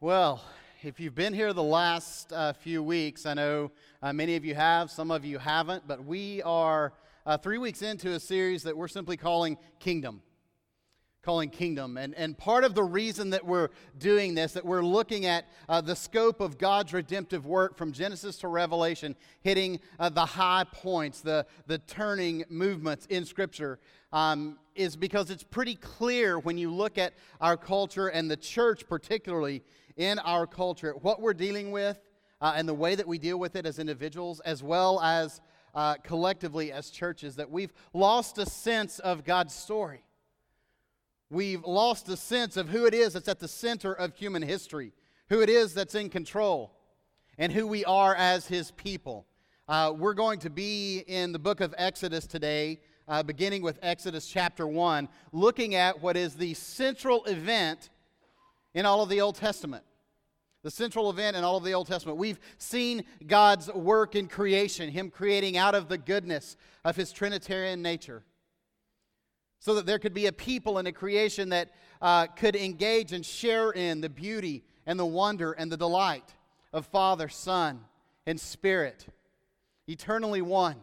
Well, if you've been here the last uh, few weeks, I know uh, many of you have, some of you haven't, but we are uh, three weeks into a series that we're simply calling Kingdom. Calling Kingdom. And, and part of the reason that we're doing this, that we're looking at uh, the scope of God's redemptive work from Genesis to Revelation, hitting uh, the high points, the, the turning movements in Scripture, um, is because it's pretty clear when you look at our culture and the church, particularly in our culture, what we're dealing with uh, and the way that we deal with it as individuals, as well as uh, collectively as churches, that we've lost a sense of God's story. We've lost a sense of who it is that's at the center of human history, who it is that's in control, and who we are as His people. Uh, we're going to be in the book of Exodus today, uh, beginning with Exodus chapter 1, looking at what is the central event in all of the Old Testament the central event in all of the Old Testament. We've seen God's work in creation, Him creating out of the goodness of His Trinitarian nature. So that there could be a people and a creation that uh, could engage and share in the beauty and the wonder and the delight of Father, Son, and Spirit, eternally one,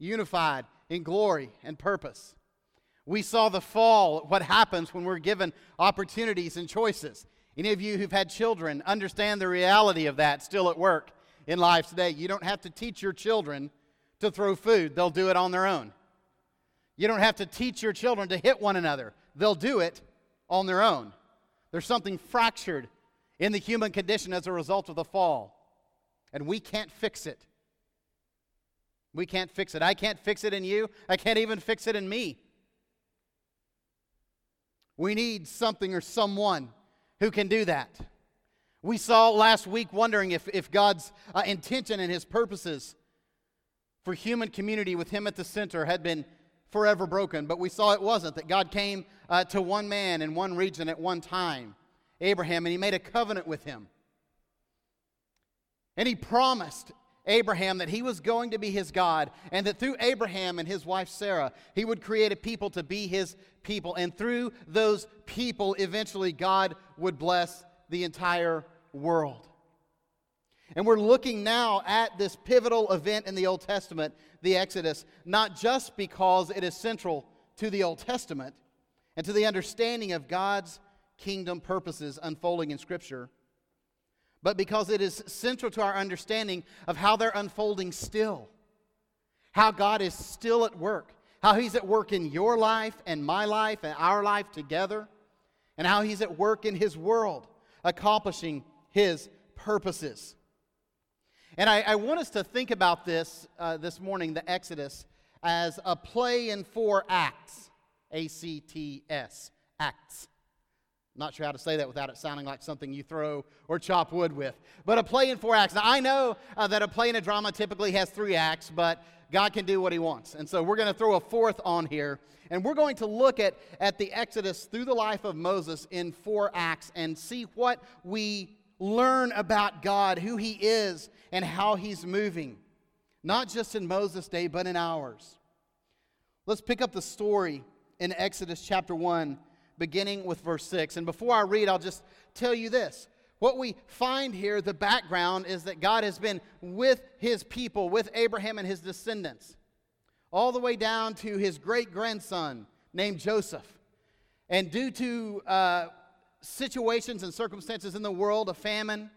unified in glory and purpose. We saw the fall, what happens when we're given opportunities and choices. Any of you who've had children understand the reality of that still at work in life today. You don't have to teach your children to throw food, they'll do it on their own. You don't have to teach your children to hit one another, they'll do it on their own. There's something fractured in the human condition as a result of the fall, and we can't fix it. We can't fix it. I can't fix it in you. I can't even fix it in me. We need something or someone who can do that. We saw last week wondering if, if God's uh, intention and his purposes for human community with him at the center had been forever broken, but we saw it wasn't, that God came uh, to one man in one region at one time, Abraham, and he made a covenant with him. And he promised Abraham that he was going to be his God, and that through Abraham and his wife Sarah, he would create a people to be his people. And through those people, eventually, God would bless the entire world. And we're looking now at this pivotal event in the Old Testament, the Exodus, not just because it is central to the Old Testament and to the understanding of God's kingdom purposes unfolding in Scripture but because it is central to our understanding of how they're unfolding still. How God is still at work. How He's at work in your life and my life and our life together. And how He's at work in His world, accomplishing His purposes. And I, I want us to think about this uh, this morning, the Exodus, as a play in four acts. A C T S, acts. Not sure how to say that without it sounding like something you throw or chop wood with. But a play in four acts. Now, I know uh, that a play in a drama typically has three acts, but God can do what He wants. And so we're going to throw a fourth on here. And we're going to look at, at the Exodus through the life of Moses in four acts and see what we learn about God, who He is, and how He's moving. Not just in Moses' day, but in ours. Let's pick up the story in Exodus chapter 1 beginning with verse 6. And before I read, I'll just tell you this. What we find here, the background, is that God has been with his people, with Abraham and his descendants, all the way down to his great grandson named Joseph. And due to uh, situations and circumstances in the world of famine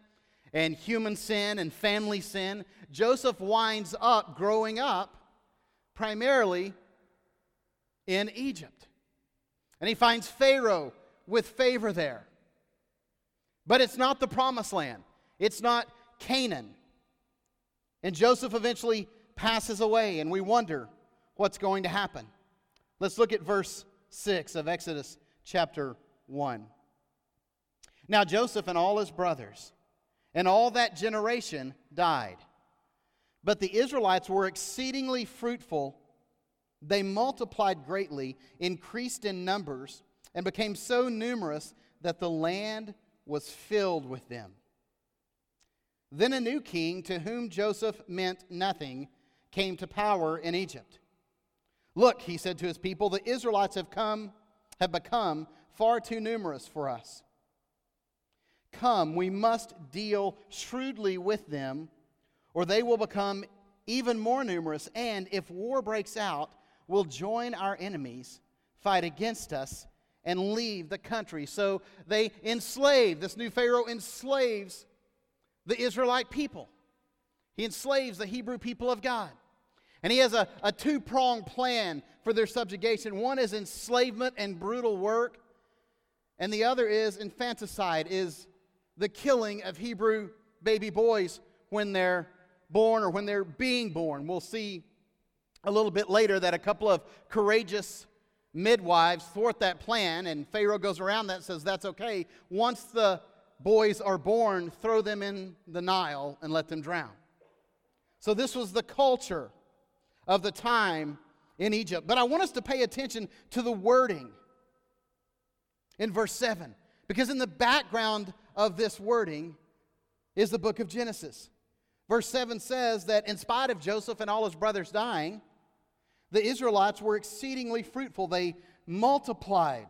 and human sin and family sin, Joseph winds up growing up primarily in Egypt. And he finds Pharaoh with favor there. But it's not the promised land, it's not Canaan. And Joseph eventually passes away, and we wonder what's going to happen. Let's look at verse 6 of Exodus chapter 1. Now, Joseph and all his brothers and all that generation died. But the Israelites were exceedingly fruitful they multiplied greatly, increased in numbers, and became so numerous that the land was filled with them. Then a new king, to whom Joseph meant nothing, came to power in Egypt. Look, he said to his people, the Israelites have come, have become far too numerous for us. Come, we must deal shrewdly with them, or they will become even more numerous, and if war breaks out, will join our enemies, fight against us, and leave the country. So they enslave, this new Pharaoh enslaves the Israelite people. He enslaves the Hebrew people of God. And he has a, a two pronged plan for their subjugation one is enslavement and brutal work, and the other is infanticide, is the killing of Hebrew baby boys when they're born or when they're being born. We'll see a little bit later that a couple of courageous midwives thwart that plan, and Pharaoh goes around that says, That's okay. Once the boys are born, throw them in the Nile and let them drown. So, this was the culture of the time in Egypt. But I want us to pay attention to the wording in verse 7, because in the background of this wording is the book of Genesis. Verse 7 says that in spite of Joseph and all his brothers dying, the Israelites were exceedingly fruitful. They multiplied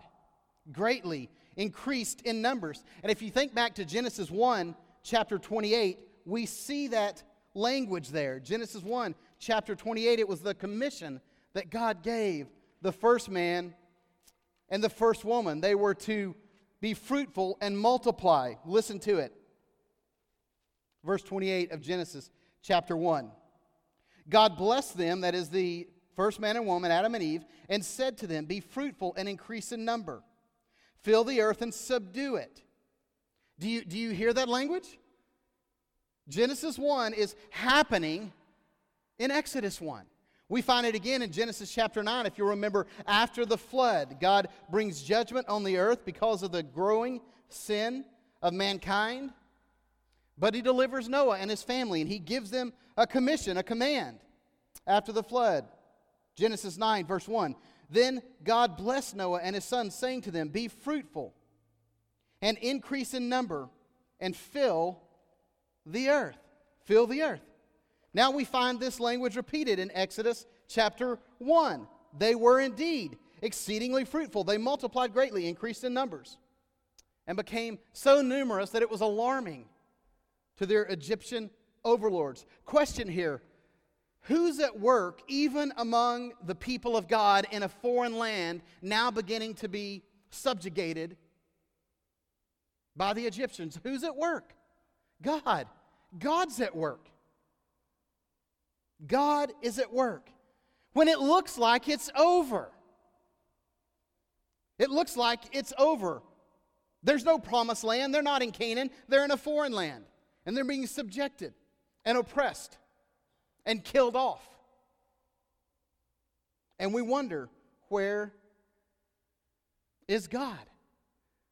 greatly, increased in numbers. And if you think back to Genesis 1, chapter 28, we see that language there. Genesis 1, chapter 28, it was the commission that God gave the first man and the first woman. They were to be fruitful and multiply. Listen to it. Verse 28 of Genesis chapter 1. God blessed them, that is the first man and woman, Adam and Eve, and said to them, Be fruitful and increase in number, fill the earth and subdue it. Do you, do you hear that language? Genesis 1 is happening in Exodus 1. We find it again in Genesis chapter 9. If you remember, after the flood, God brings judgment on the earth because of the growing sin of mankind. But he delivers Noah and his family, and he gives them a commission, a command after the flood. Genesis 9, verse 1. Then God blessed Noah and his sons, saying to them, Be fruitful and increase in number and fill the earth. Fill the earth. Now we find this language repeated in Exodus chapter 1. They were indeed exceedingly fruitful. They multiplied greatly, increased in numbers, and became so numerous that it was alarming to their Egyptian overlords. Question here Who's at work, even among the people of God in a foreign land, now beginning to be subjugated by the Egyptians? Who's at work? God. God's at work. God is at work when it looks like it's over. It looks like it's over. There's no promised land. They're not in Canaan. They're in a foreign land. And they're being subjected and oppressed and killed off. And we wonder, where is God?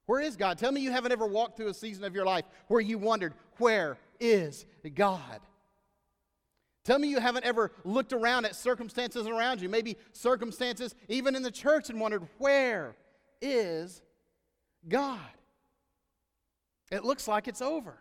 Where is God? Tell me you haven't ever walked through a season of your life where you wondered, where is God? Tell me you haven't ever looked around at circumstances around you, maybe circumstances even in the church, and wondered, where is God? It looks like it's over.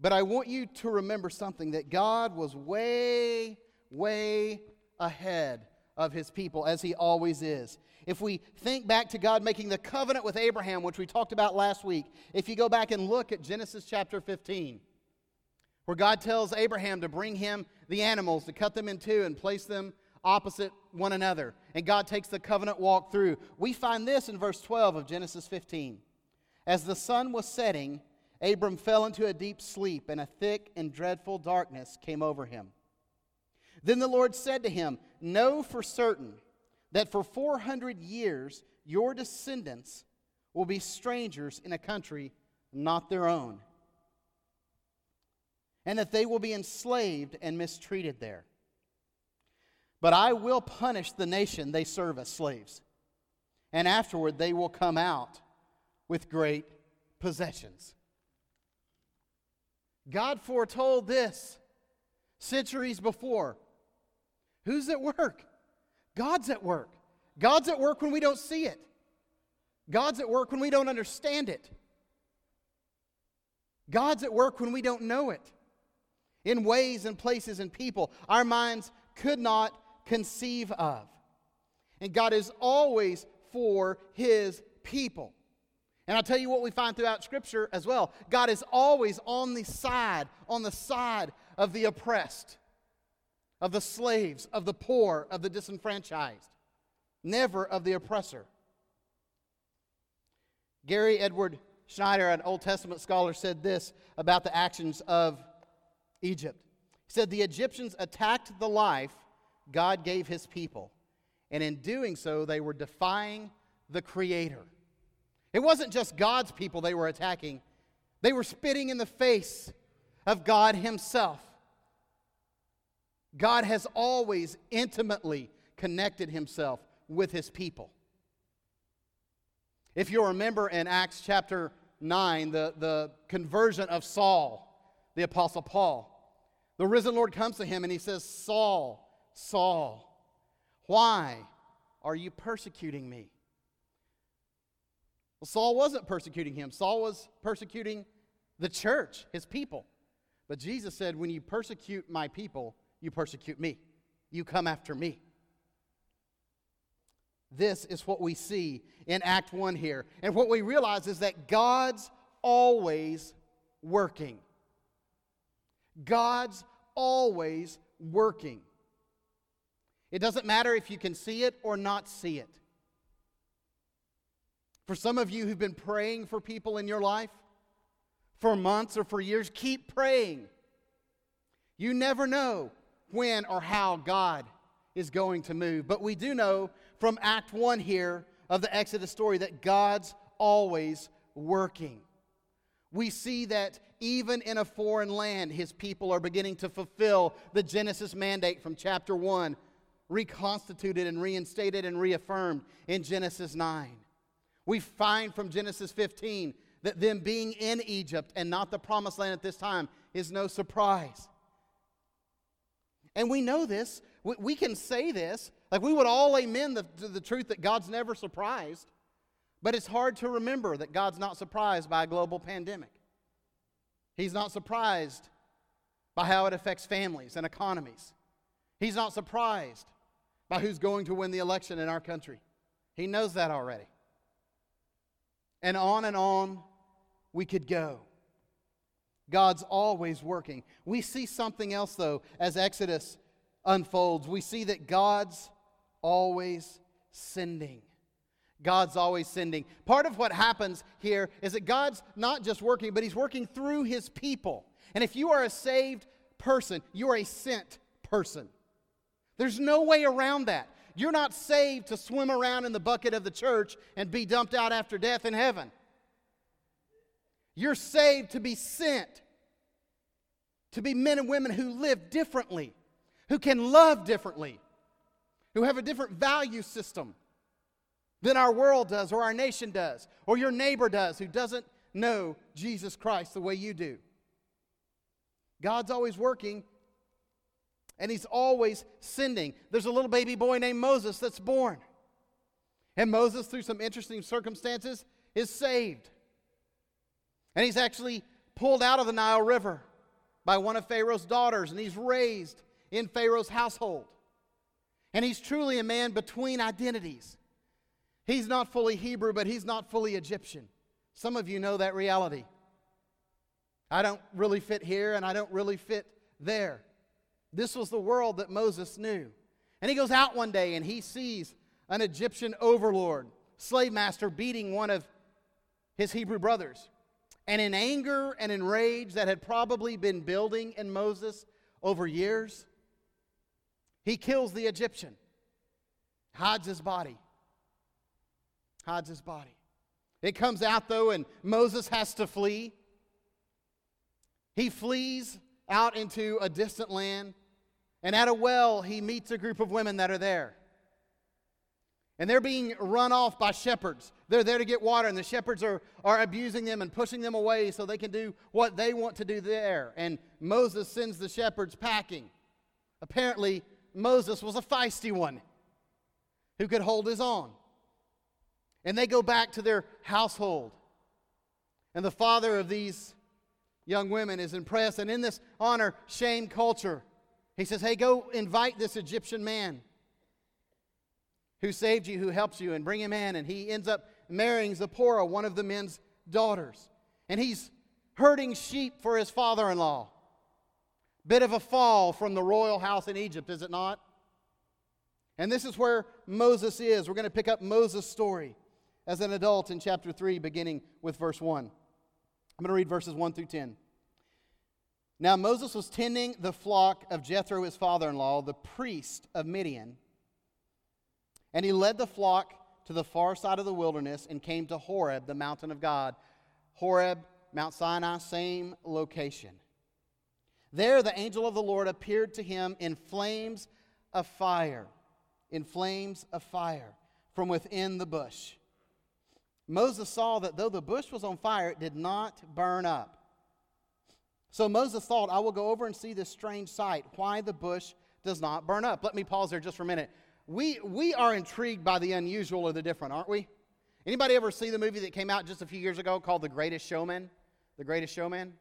But I want you to remember something that God was way, way ahead of his people, as he always is. If we think back to God making the covenant with Abraham, which we talked about last week, if you go back and look at Genesis chapter 15, where God tells Abraham to bring him the animals, to cut them in two and place them opposite one another. And God takes the covenant walk through. We find this in verse 12 of Genesis 15. As the sun was setting, Abram fell into a deep sleep, and a thick and dreadful darkness came over him. Then the Lord said to him, Know for certain that for 400 years your descendants will be strangers in a country not their own and that they will be enslaved and mistreated there. But I will punish the nation they serve as slaves, and afterward they will come out with great possessions. God foretold this centuries before. Who's at work? God's at work. God's at work when we don't see it. God's at work when we don't understand it. God's at work when we don't know it in ways and places and people our minds could not conceive of. And God is always for his people. And I'll tell you what we find throughout Scripture as well God is always on the side, on the side of the oppressed, of the slaves, of the poor, of the disenfranchised, never of the oppressor. Gary Edward Schnittjer, an Old Testament scholar, said this about the actions of Egypt. He said, The Egyptians attacked the life God gave his people, and in doing so, they were defying the Creator. It wasn't just God's people they were attacking, they were spitting in the face of God Himself. God has always intimately connected Himself with His people. If you remember in Acts chapter 9, the, the conversion of Saul, the Apostle Paul, the risen Lord comes to him and he says, Saul, Saul, why are you persecuting me? Well, Saul wasn't persecuting him, Saul was persecuting the church, his people. But Jesus said, When you persecute my people, you persecute me. You come after me. This is what we see in Act 1 here. And what we realize is that God's always working. God's always working. It doesn't matter if you can see it or not see it. For some of you who've been praying for people in your life for months or for years, keep praying. You never know when or how God is going to move. But we do know from Act 1 here of the Exodus story that God's always working. We see that even in a foreign land, his people are beginning to fulfill the Genesis mandate from chapter 1, reconstituted and reinstated and reaffirmed in Genesis 9. We find from Genesis 15 that them being in Egypt and not the promised land at this time is no surprise. And we know this. We, we can say this. Like we would all amen the, the truth that God's never surprised. But it's hard to remember that God's not surprised by a global pandemic. He's not surprised by how it affects families and economies. He's not surprised by who's going to win the election in our country. He knows that already. And on and on we could go. God's always working. We see something else, though, as Exodus unfolds. We see that God's always sending. God's always sending. Part of what happens here is that God's not just working, but He's working through His people. And if you are a saved person, you are a sent person. There's no way around that. You're not saved to swim around in the bucket of the church and be dumped out after death in heaven. You're saved to be sent, to be men and women who live differently, who can love differently, who have a different value system than our world does, or our nation does, or your neighbor does who doesn't know Jesus Christ the way you do. God's always working and he's always sending. There's a little baby boy named Moses that's born. And Moses, through some interesting circumstances, is saved. And he's actually pulled out of the Nile River by one of Pharaoh's daughters, and he's raised in Pharaoh's household. And he's truly a man between identities. He's not fully Hebrew, but he's not fully Egyptian. Some of you know that reality. I don't really fit here, and I don't really fit there. This was the world that Moses knew. And he goes out one day and he sees an Egyptian overlord, slave master, beating one of his Hebrew brothers. And in anger and in rage that had probably been building in Moses over years, he kills the Egyptian, hides his body. Hides his body. It comes out though, and Moses has to flee. He flees out into a distant land, and at a well, he meets a group of women that are there. And they're being run off by shepherds. They're there to get water, and the shepherds are, are abusing them and pushing them away so they can do what they want to do there. And Moses sends the shepherds packing. Apparently, Moses was a feisty one who could hold his own. And they go back to their household. And the father of these young women is impressed. And in this honor shame culture, he says, Hey, go invite this Egyptian man who saved you, who helps you, and bring him in. And he ends up marrying Zipporah, one of the men's daughters. And he's herding sheep for his father in law. Bit of a fall from the royal house in Egypt, is it not? And this is where Moses is. We're going to pick up Moses' story as an adult in chapter 3, beginning with verse 1. I'm going to read verses 1 through 10. Now Moses was tending the flock of Jethro, his father in law, the priest of Midian. And he led the flock to the far side of the wilderness and came to Horeb, the mountain of God. Horeb, Mount Sinai, same location. There the angel of the Lord appeared to him in flames of fire, in flames of fire from within the bush. Moses saw that though the bush was on fire, it did not burn up. So Moses thought, I will go over and see this strange sight, why the bush does not burn up. Let me pause there just for a minute. We, we are intrigued by the unusual or the different, aren't we? Anybody ever see the movie that came out just a few years ago called The Greatest Showman? The Greatest Showman?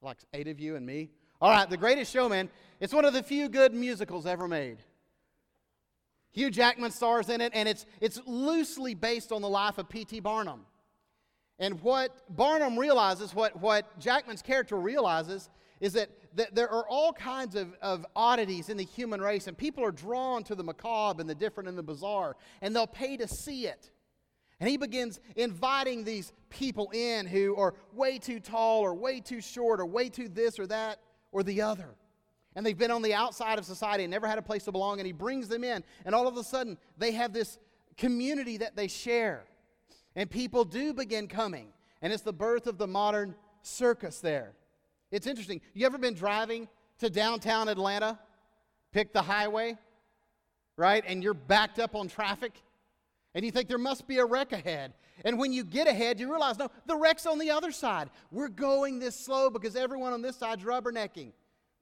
Like eight of you and me. All right, The Greatest Showman. It's one of the few good musicals ever made. Hugh Jackman stars in it, and it's, it's loosely based on the life of P.T. Barnum. And what Barnum realizes, what, what Jackman's character realizes, is that, that there are all kinds of, of oddities in the human race, and people are drawn to the macabre and the different and the bizarre, and they'll pay to see it. And he begins inviting these people in who are way too tall, or way too short, or way too this or that or the other. And they've been on the outside of society and never had a place to belong, and he brings them in, and all of a sudden they have this community that they share. And people do begin coming. And it's the birth of the modern circus there. It's interesting. You ever been driving to downtown Atlanta, pick the highway, right? And you're backed up on traffic? And you think there must be a wreck ahead. And when you get ahead, you realize, no, the wreck's on the other side. We're going this slow because everyone on this side's rubbernecking.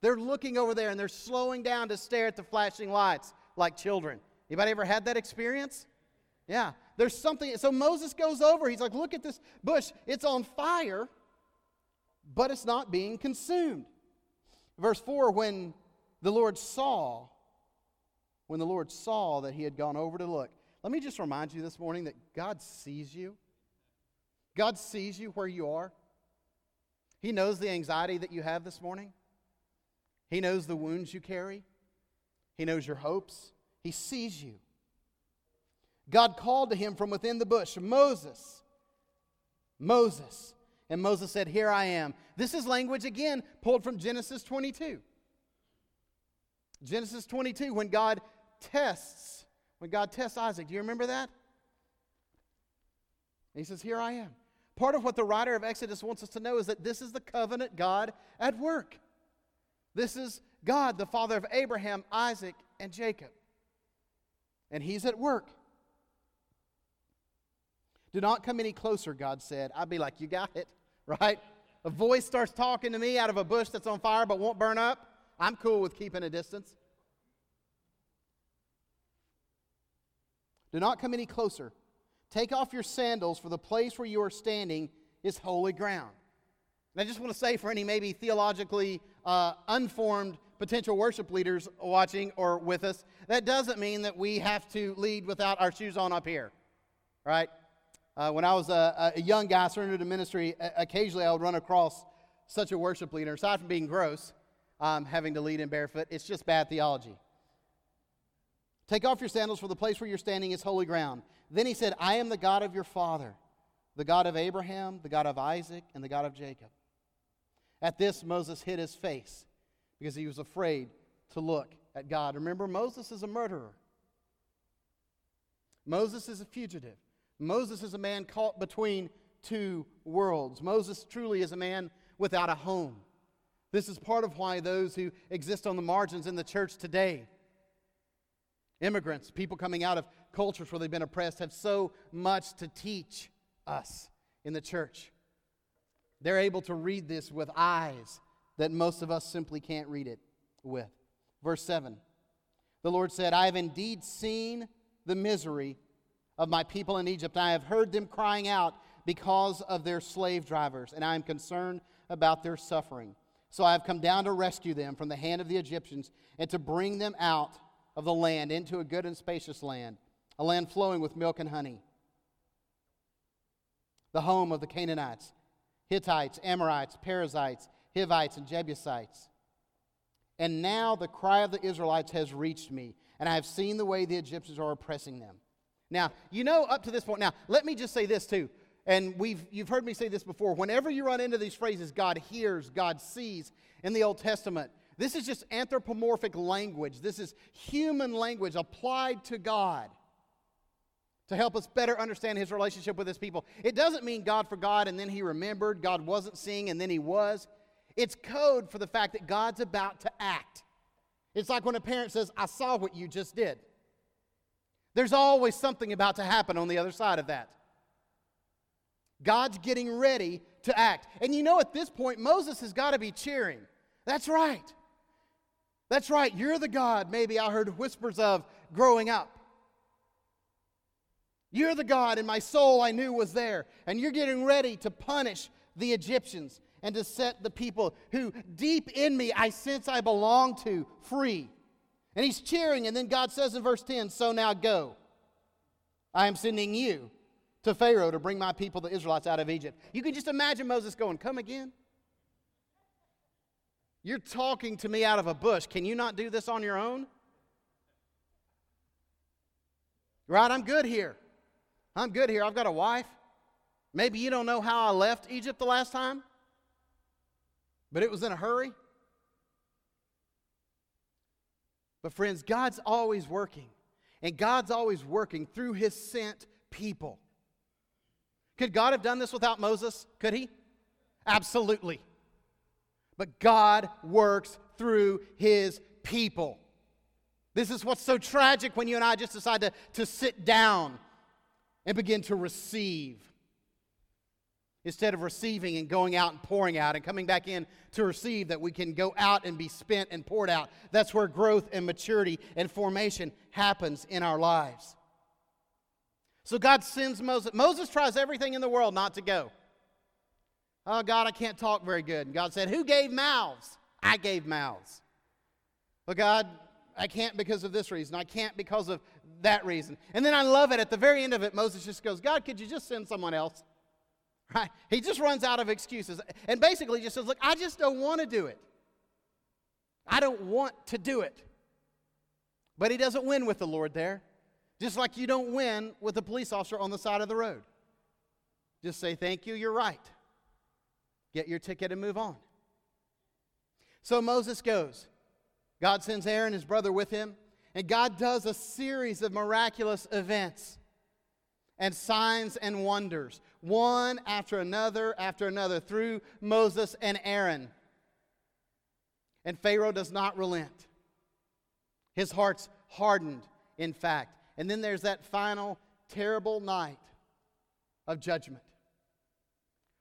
They're looking over there and they're slowing down to stare at the flashing lights like children. Anybody ever had that experience? Yeah. There's something. So Moses goes over. He's like, look at this bush. It's on fire, but it's not being consumed. Verse 4 when the Lord saw, when the Lord saw that he had gone over to look. Let me just remind you this morning that God sees you. God sees you where you are. He knows the anxiety that you have this morning. He knows the wounds you carry. He knows your hopes. He sees you. God called to him from within the bush, Moses, Moses. And Moses said, Here I am. This is language again pulled from Genesis 22. Genesis 22, when God tests, when God tests Isaac. Do you remember that? And he says, Here I am. Part of what the writer of Exodus wants us to know is that this is the covenant God at work. This is God, the father of Abraham, Isaac, and Jacob. And he's at work. Do not come any closer, God said. I'd be like, You got it, right? A voice starts talking to me out of a bush that's on fire but won't burn up. I'm cool with keeping a distance. Do not come any closer. Take off your sandals, for the place where you are standing is holy ground. And I just want to say for any maybe theologically uh, unformed potential worship leaders watching or with us, that doesn't mean that we have to lead without our shoes on up here, right? Uh, when I was a, a, young guy surrendered to ministry, occasionally I would run across such a worship leader. Aside from being gross, um, having to lead in barefoot, it's just bad theology. Take off your sandals, for the place where you're standing is holy ground. Then he said, I am the God of your father, the God of Abraham, the God of Isaac, and the God of Jacob. At this, Moses hid his face because he was afraid to look at God. Remember, Moses is a murderer, Moses is a fugitive. Moses is a man caught between two worlds. Moses truly is a man without a home. This is part of why those who exist on the margins in the church today, immigrants, people coming out of cultures where they've been oppressed, have so much to teach us in the church. They're able to read this with eyes that most of us simply can't read it with. Verse 7 The Lord said, I have indeed seen the misery of my people in Egypt. I have heard them crying out because of their slave drivers, and I am concerned about their suffering. So I have come down to rescue them from the hand of the Egyptians and to bring them out of the land into a good and spacious land, a land flowing with milk and honey. the home of the Canaanites, Hittites, Amorites, Perizzites, Hivites, and Jebusites. And now the cry of the Israelites has reached me, and I have seen the way the Egyptians are oppressing them. Now, you know, up to this point, now, let me just say this too. And we've, you've heard me say this before. Whenever you run into these phrases, God hears, God sees, in the Old Testament, this is just anthropomorphic language. This is human language applied to God to help us better understand his relationship with his people. It doesn't mean God forgot and then he remembered, God wasn't seeing and then he was. It's code for the fact that God's about to act. It's like when a parent says, I saw what you just did. There's always something about to happen on the other side of that. God's getting ready to act. And you know, at this point, Moses has got to be cheering. That's right. That's right. You're the God, maybe I heard whispers of growing up. You're the God and my soul I knew was there. And you're getting ready to punish the Egyptians and to set the people who deep in me I sense I belong to free. And he's cheering, and then God says in verse 10 So now go. I am sending you to Pharaoh to bring my people, the Israelites, out of Egypt. You can just imagine Moses going, Come again? You're talking to me out of a bush. Can you not do this on your own? Right? I'm good here. I'm good here. I've got a wife. Maybe you don't know how I left Egypt the last time, but it was in a hurry. But, friends, God's always working, and God's always working through His sent people. Could God have done this without Moses? Could He? Absolutely. But God works through His people. This is what's so tragic when you and I just decide to, to sit down and begin to receive. Instead of receiving and going out and pouring out and coming back in to receive, that we can go out and be spent and poured out. That's where growth and maturity and formation happens in our lives. So God sends Moses. Moses tries everything in the world not to go. Oh, God, I can't talk very good. And God said, Who gave mouths? I gave mouths. But God, I can't because of this reason. I can't because of that reason. And then I love it. At the very end of it, Moses just goes, God, could you just send someone else? Right? He just runs out of excuses and basically just says, Look, I just don't want to do it. I don't want to do it. But he doesn't win with the Lord there, just like you don't win with a police officer on the side of the road. Just say, Thank you, you're right. Get your ticket and move on. So Moses goes. God sends Aaron, his brother, with him. And God does a series of miraculous events and signs and wonders, one after another after another, through Moses and Aaron. And Pharaoh does not relent. His heart's hardened, in fact. And then there's that final terrible night of judgment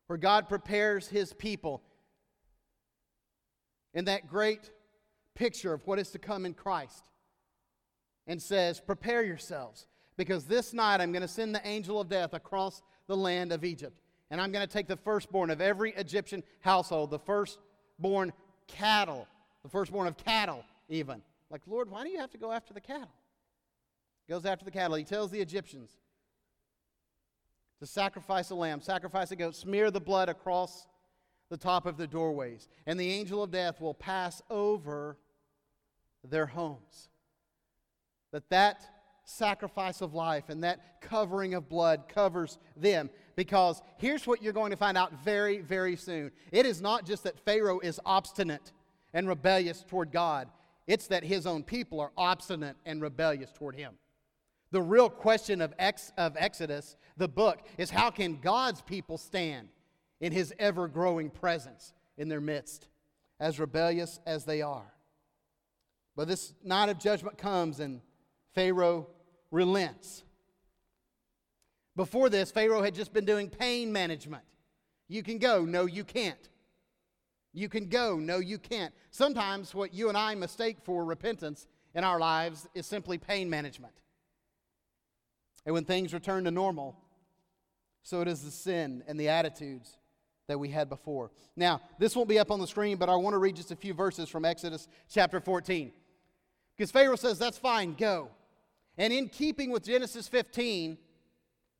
where God prepares his people in that great picture of what is to come in Christ and says, Prepare yourselves, because this night I'm going to send the angel of death across the land of Egypt. And I'm going to take the firstborn of every Egyptian household, the firstborn cattle, the firstborn of cattle, even. Like, Lord, why do you have to go after the cattle? He goes after the cattle. He tells the Egyptians to sacrifice a lamb, sacrifice a goat, smear the blood across the top of the doorways, and the angel of death will pass over their homes that that sacrifice of life and that covering of blood covers them. Because here's what you're going to find out very very soon. It is not just that pharaoh is obstinate and rebellious toward god. It's that his own people are obstinate and rebellious toward him. The real question of, ex, of exodus the book is how can god's people stand in his ever-growing presence in their midst as rebellious as they are? But this night of judgment comes and Pharaoh relents. Before this, Pharaoh had just been doing pain management. You can go, no, you can't. You can go, no, you can't. Sometimes what you and I mistake for repentance in our lives is simply pain management. And when things return to normal, so it is the sin and the attitudes that we had before. Now, this won't be up on the screen, but I want to read just a few verses from Exodus chapter 14. Because Pharaoh says, That's fine, go. And in keeping with Genesis 15,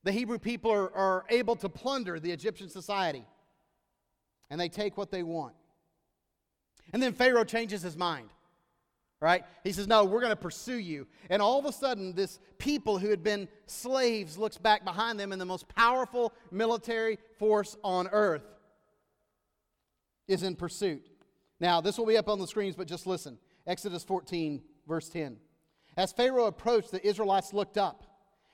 the Hebrew people are, are able to plunder the Egyptian society, and they take what they want. And then Pharaoh changes his mind, right? He says, No, we're going to pursue you. And all of a sudden, this people who had been slaves looks back behind them, and the most powerful military force on earth is in pursuit. Now, this will be up on the screens, but just listen. Exodus 14, verse 10. As Pharaoh approached, the Israelites looked up,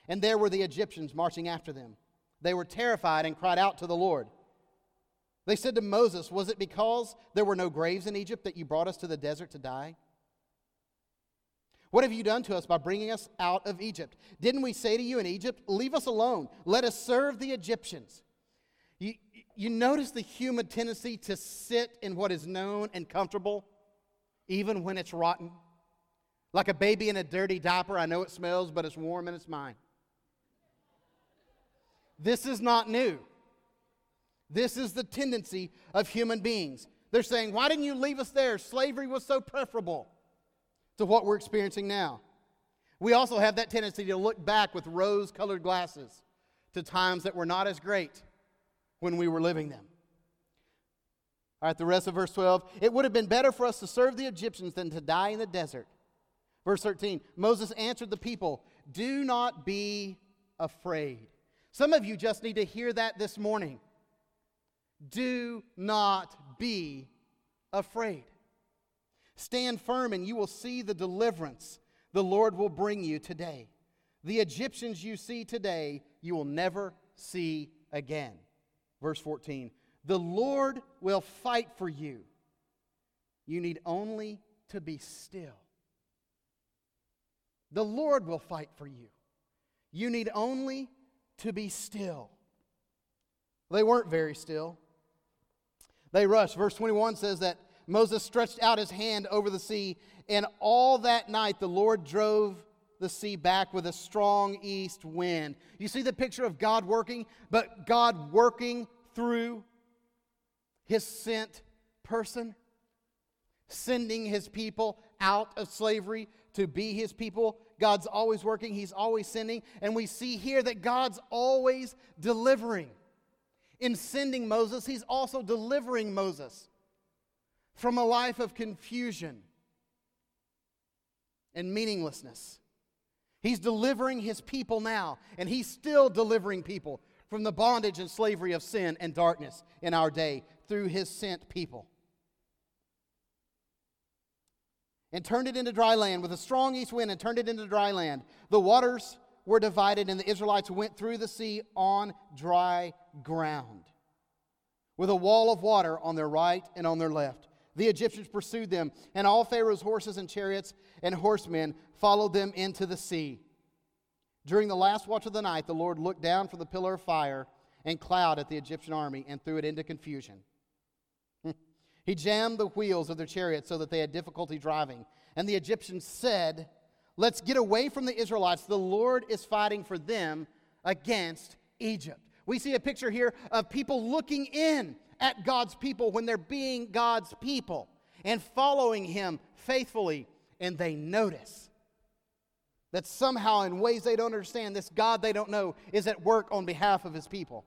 and there were the Egyptians marching after them. They were terrified and cried out to the Lord. They said to Moses, Was it because there were no graves in Egypt that you brought us to the desert to die? What have you done to us by bringing us out of Egypt? Didn't we say to you in Egypt, Leave us alone, let us serve the Egyptians? You, you notice the human tendency to sit in what is known and comfortable, even when it's rotten? Like a baby in a dirty diaper, I know it smells, but it's warm and it's mine. This is not new. This is the tendency of human beings. They're saying, Why didn't you leave us there? Slavery was so preferable to what we're experiencing now. We also have that tendency to look back with rose colored glasses to times that were not as great when we were living them. All right, the rest of verse 12. It would have been better for us to serve the Egyptians than to die in the desert. Verse 13 Moses answered the people, Do not be afraid. Some of you just need to hear that this morning. Do not be afraid. Stand firm, and you will see the deliverance the Lord will bring you today. The Egyptians you see today, you will never see again. Verse 14 The Lord will fight for you. You need only to be still. The Lord will fight for you. You need only to be still. They weren't very still. They rushed. Verse 21 says that Moses stretched out his hand over the sea, and all that night the Lord drove the sea back with a strong east wind. You see the picture of God working, but God working through his sent person, sending his people out of slavery to be his people. God's always working, he's always sending, and we see here that God's always delivering. In sending Moses, he's also delivering Moses from a life of confusion and meaninglessness. He's delivering his people now, and he's still delivering people from the bondage and slavery of sin and darkness in our day through his sent people. And turned it into dry land with a strong east wind and turned it into dry land. The waters were divided, and the Israelites went through the sea on dry ground with a wall of water on their right and on their left. The Egyptians pursued them, and all Pharaoh's horses and chariots and horsemen followed them into the sea. During the last watch of the night, the Lord looked down from the pillar of fire and cloud at the Egyptian army and threw it into confusion. He jammed the wheels of their chariots so that they had difficulty driving. And the Egyptians said, Let's get away from the Israelites. The Lord is fighting for them against Egypt. We see a picture here of people looking in at God's people when they're being God's people and following Him faithfully, and they notice that somehow, in ways they don't understand, this God they don't know is at work on behalf of His people.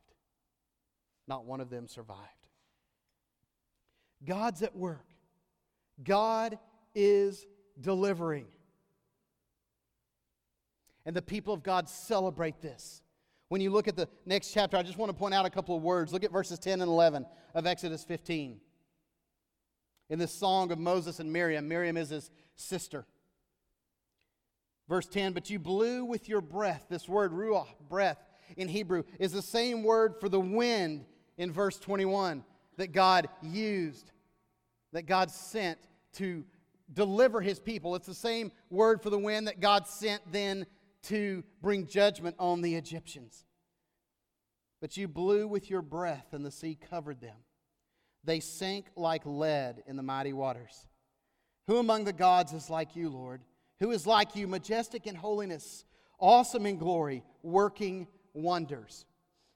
Not one of them survived. God's at work. God is delivering. And the people of God celebrate this. When you look at the next chapter, I just want to point out a couple of words. Look at verses 10 and 11 of Exodus 15. In this song of Moses and Miriam, Miriam is his sister. Verse 10, but you blew with your breath. This word, ruach, breath, in Hebrew, is the same word for the wind in verse 21 that God used, that God sent to deliver his people. It's the same word for the wind that God sent then to bring judgment on the Egyptians. But you blew with your breath, and the sea covered them. They sank like lead in the mighty waters. Who among the gods is like you, Lord? Who is like you, majestic in holiness, awesome in glory, working wonders?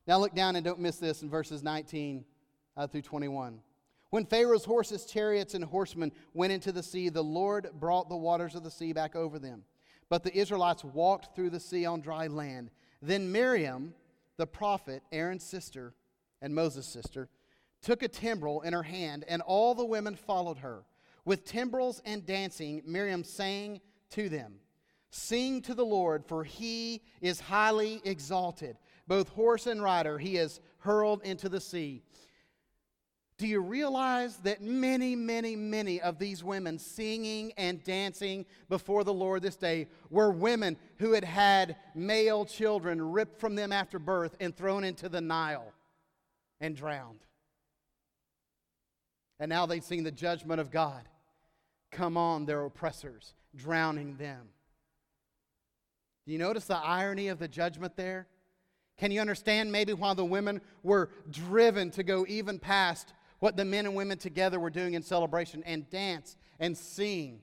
Now look down and don't miss this in verses 19 uh, through 21. When Pharaoh's horses, chariots, and horsemen went into the sea, the Lord brought the waters of the sea back over them. But the Israelites walked through the sea on dry land. Then Miriam, the prophet, Aaron's sister and Moses' sister, took a timbrel in her hand, and all the women followed her. With timbrels and dancing, Miriam sang to them Sing to the Lord, for he is highly exalted. Both horse and rider he has hurled into the sea. Do you realize that many, many, many of these women singing and dancing before the Lord this day were women who had had male children ripped from them after birth and thrown into the Nile and drowned? And now they've seen the judgment of God come on their oppressors, drowning them. Do you notice the irony of the judgment there? Can you understand maybe why the women were driven to go even past what the men and women together were doing in celebration and dance and sing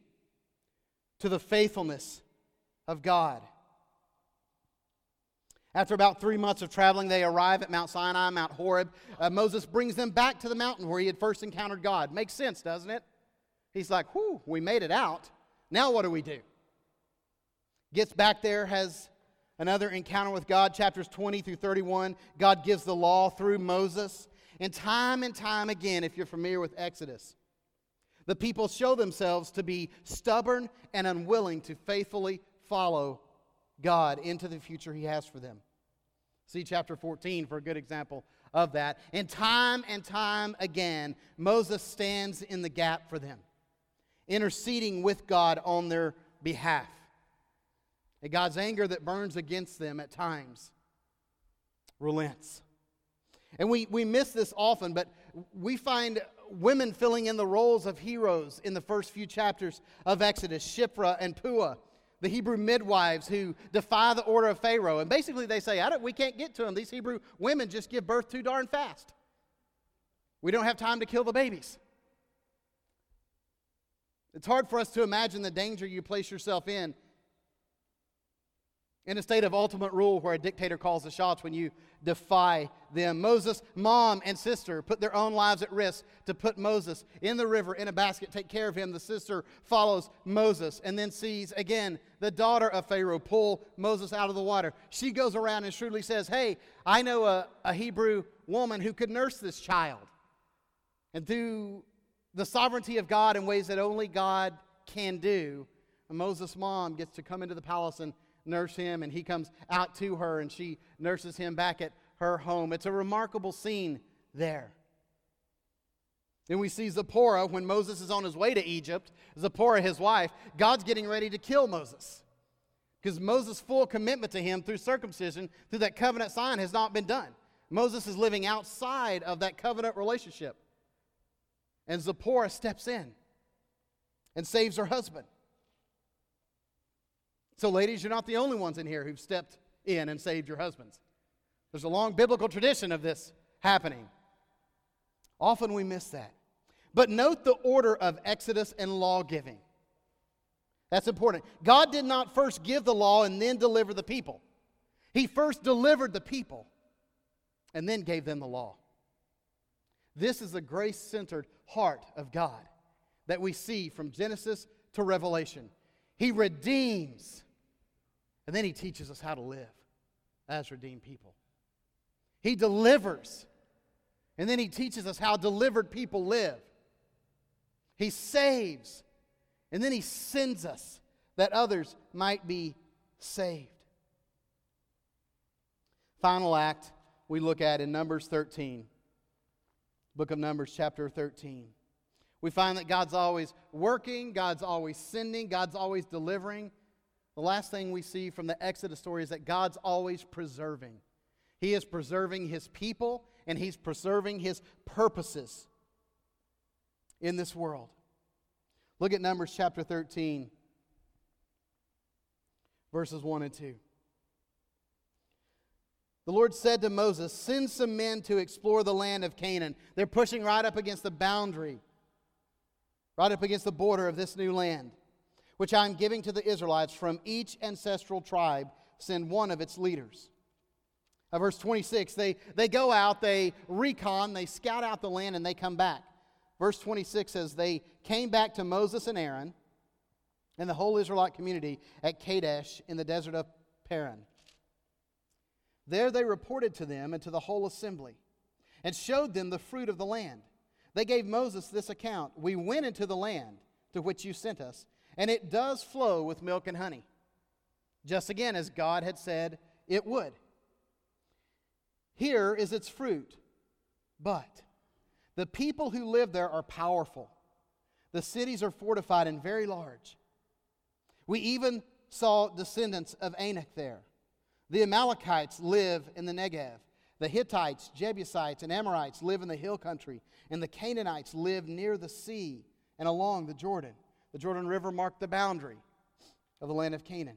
to the faithfulness of God. After about three months of traveling, they arrive at Mount Sinai, Mount Horeb. Uh, Moses brings them back to the mountain where he had first encountered God. Makes sense, doesn't it? He's like, whew, we made it out. Now what do we do? Gets back there, has another encounter with God, chapters 20 through 31. God gives the law through Moses. And time and time again, if you're familiar with Exodus, the people show themselves to be stubborn and unwilling to faithfully follow God into the future He has for them. See chapter 14 for a good example of that. And time and time again, Moses stands in the gap for them, interceding with God on their behalf. And God's anger that burns against them at times relents. And we, we miss this often, but we find women filling in the roles of heroes in the first few chapters of Exodus Shiphrah and Puah, the Hebrew midwives who defy the order of Pharaoh. And basically, they say, we can't get to them. These Hebrew women just give birth too darn fast. We don't have time to kill the babies. It's hard for us to imagine the danger you place yourself in in a state of ultimate rule where a dictator calls the shots when you defy them. Moses' mom and sister put their own lives at risk to put Moses in the river in a basket, take care of him. The sister follows Moses and then sees again the daughter of Pharaoh pull Moses out of the water. She goes around and shrewdly says, Hey, I know a, a Hebrew woman who could nurse this child. And through the sovereignty of God in ways that only God can do, Moses' mom gets to come into the palace and nurse him, and he comes out to her, and she nurses him back at her home. It's a remarkable scene there. Then we see Zipporah when Moses is on his way to Egypt. Zipporah, his wife, God's getting ready to kill Moses. Because Moses' full commitment to him through circumcision, through that covenant sign, has not been done. Moses is living outside of that covenant relationship. And Zipporah steps in and saves her husband. So, ladies, you're not the only ones in here who've stepped in and saved your husbands. There's a long biblical tradition of this happening. Often we miss that. But note the order of Exodus and law giving. That's important. God did not first give the law and then deliver the people. He first delivered the people and then gave them the law. This is the grace centered heart of God that we see from Genesis to Revelation. He redeems and then he teaches us how to live as redeemed people. He delivers. And then he teaches us how delivered people live. He saves. And then he sends us that others might be saved. Final act we look at in Numbers 13. Book of Numbers, chapter 13. We find that God's always working, God's always sending, God's always delivering. The last thing we see from the Exodus story is that God's always preserving. He is preserving his people and he's preserving his purposes in this world. Look at Numbers chapter 13, verses 1 and 2. The Lord said to Moses, Send some men to explore the land of Canaan. They're pushing right up against the boundary, right up against the border of this new land, which I'm giving to the Israelites from each ancestral tribe. Send one of its leaders. Uh, verse 26, they, they go out, they recon, they scout out the land, and they come back. Verse 26 says, They came back to Moses and Aaron and the whole Israelite community at Kadesh in the desert of Paran. There they reported to them and to the whole assembly and showed them the fruit of the land. They gave Moses this account We went into the land to which you sent us, and it does flow with milk and honey, just again as God had said it would. Here is its fruit, but the people who live there are powerful. The cities are fortified and very large. We even saw descendants of Anak there. The Amalekites live in the Negev. The Hittites, Jebusites, and Amorites live in the hill country, and the Canaanites live near the sea and along the Jordan. The Jordan River marked the boundary of the land of Canaan.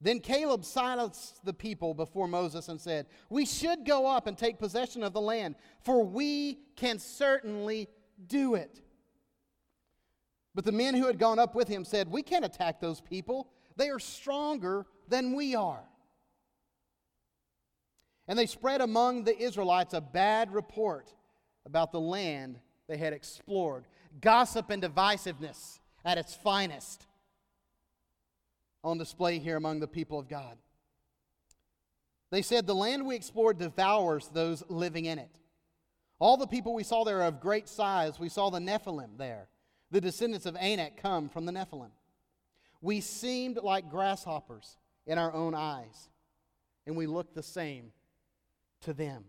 Then Caleb silenced the people before Moses and said, We should go up and take possession of the land, for we can certainly do it. But the men who had gone up with him said, We can't attack those people. They are stronger than we are. And they spread among the Israelites a bad report about the land they had explored. Gossip and divisiveness at its finest on display here among the people of God. They said, The land we explored devours those living in it. All the people we saw there are of great size. We saw the Nephilim there. The descendants of Anak come from the Nephilim. We seemed like grasshoppers in our own eyes, and we looked the same to them.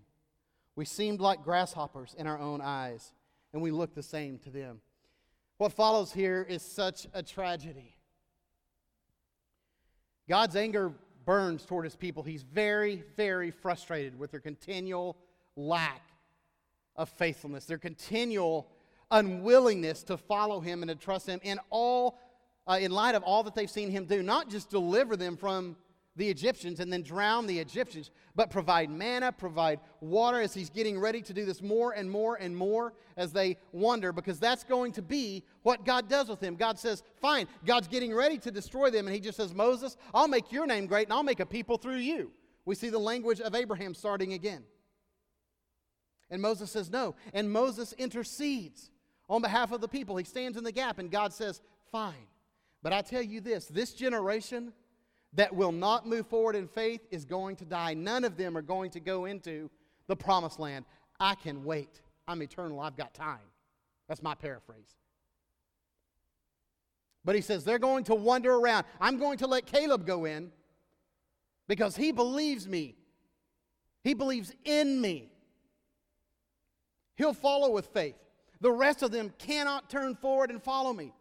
We seemed like grasshoppers in our own eyes, and we look the same to them. What follows here is such a tragedy. God's anger burns toward his people. He's very, very frustrated with their continual lack of faithfulness, their continual unwillingness to follow him and to trust him in all uh, in light of all that they've seen him do, not just deliver them from the Egyptians and then drown the Egyptians, but provide manna, provide water as he's getting ready to do this more and more and more as they wonder, because that's going to be what God does with them. God says, Fine, God's getting ready to destroy them, and he just says, Moses, I'll make your name great and I'll make a people through you. We see the language of Abraham starting again. And Moses says, No. And Moses intercedes on behalf of the people. He stands in the gap, and God says, Fine. But I tell you this this generation that will not move forward in faith is going to die. None of them are going to go into the promised land. I can wait. I'm eternal. I've got time. That's my paraphrase. But he says they're going to wander around. I'm going to let Caleb go in because he believes me. He believes in me. He'll follow with faith. The rest of them cannot turn forward and follow me.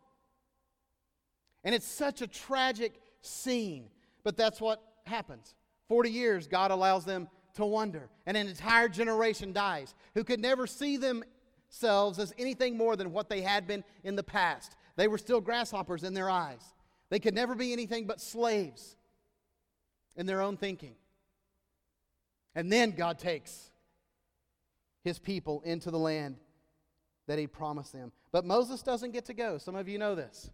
And it's such a tragic scene, but that's what happens. 40 years, God allows them to wonder, and an entire generation dies who could never see themselves as anything more than what they had been in the past. They were still grasshoppers in their eyes, they could never be anything but slaves in their own thinking. And then God takes his people into the land that he promised them. But Moses doesn't get to go. Some of you know this.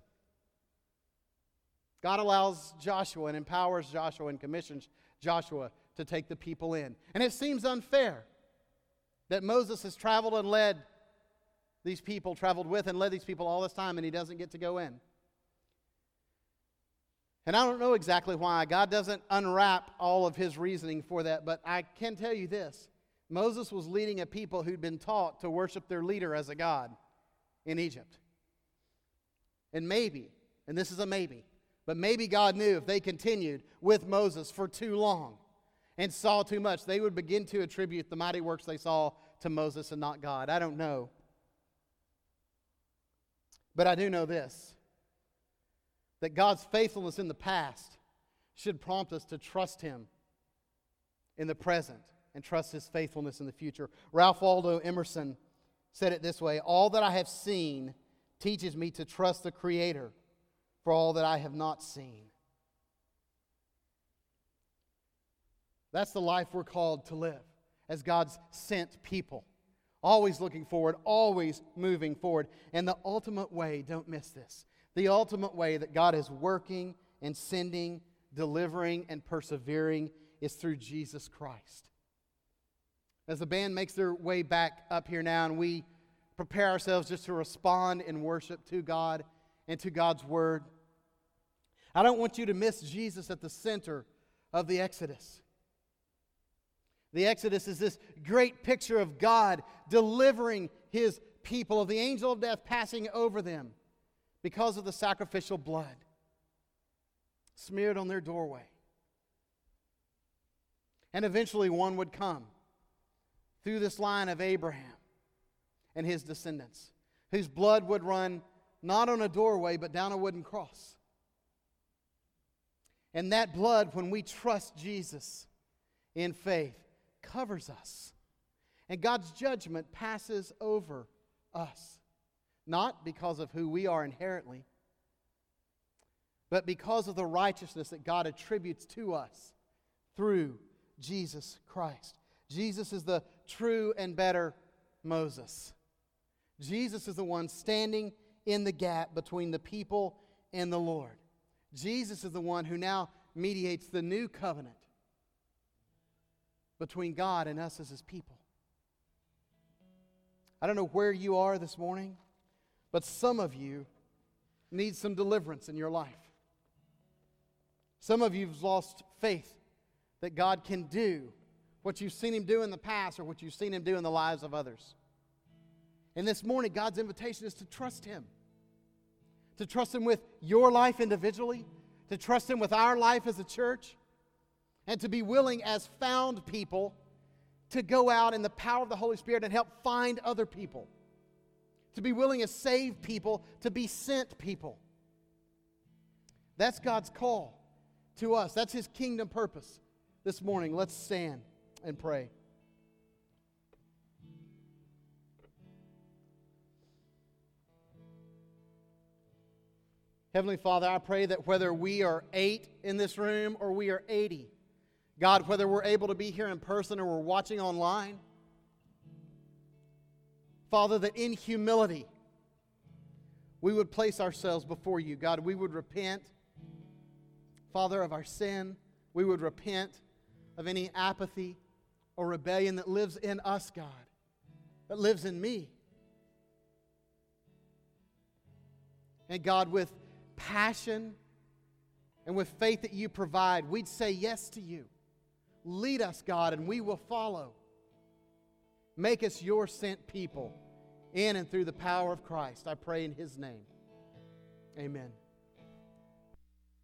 God allows Joshua and empowers Joshua and commissions Joshua to take the people in. And it seems unfair that Moses has traveled and led these people, traveled with and led these people all this time, and he doesn't get to go in. And I don't know exactly why. God doesn't unwrap all of his reasoning for that, but I can tell you this Moses was leading a people who'd been taught to worship their leader as a god in Egypt. And maybe, and this is a maybe, but maybe God knew if they continued with Moses for too long and saw too much, they would begin to attribute the mighty works they saw to Moses and not God. I don't know. But I do know this that God's faithfulness in the past should prompt us to trust Him in the present and trust His faithfulness in the future. Ralph Waldo Emerson said it this way All that I have seen teaches me to trust the Creator for all that I have not seen. That's the life we're called to live as God's sent people. Always looking forward, always moving forward. And the ultimate way, don't miss this, the ultimate way that God is working and sending, delivering, and persevering is through Jesus Christ. As the band makes their way back up here now and we prepare ourselves just to respond in worship to God and to God's Word, I don't want you to miss Jesus at the center of the Exodus. The Exodus is this great picture of God delivering his people, of the angel of death passing over them because of the sacrificial blood smeared on their doorway. And eventually one would come through this line of Abraham and his descendants, whose blood would run not on a doorway, but down a wooden cross. And that blood, when we trust Jesus in faith, covers us. And God's judgment passes over us, not because of who we are inherently, but because of the righteousness that God attributes to us through Jesus Christ. Jesus is the true and better Moses. Jesus is the one standing in the gap between the people and the Lord. Jesus is the one who now mediates the new covenant between God and us as His people. I don't know where you are this morning, but some of you need some deliverance in your life. Some of you have lost faith that God can do what you've seen Him do in the past or what you've seen Him do in the lives of others. And this morning, God's invitation is to trust Him. To trust Him with your life individually, to trust Him with our life as a church, and to be willing as found people to go out in the power of the Holy Spirit and help find other people. To be willing as saved people to be sent people. That's God's call to us. That's His kingdom purpose this morning. Let's stand and pray. Heavenly Father, I pray that whether we are eight in this room or we are 80, God, whether we're able to be here in person or we're watching online, Father, that in humility we would place ourselves before you. God, we would repent, Father, of our sin. We would repent of any apathy or rebellion that lives in us, God, that lives in me. And God, with passion and with faith that you provide, we'd say yes to you. Lead us, God, and we will follow. Make us your sent people in and through the power of Christ. I pray in his name. Amen.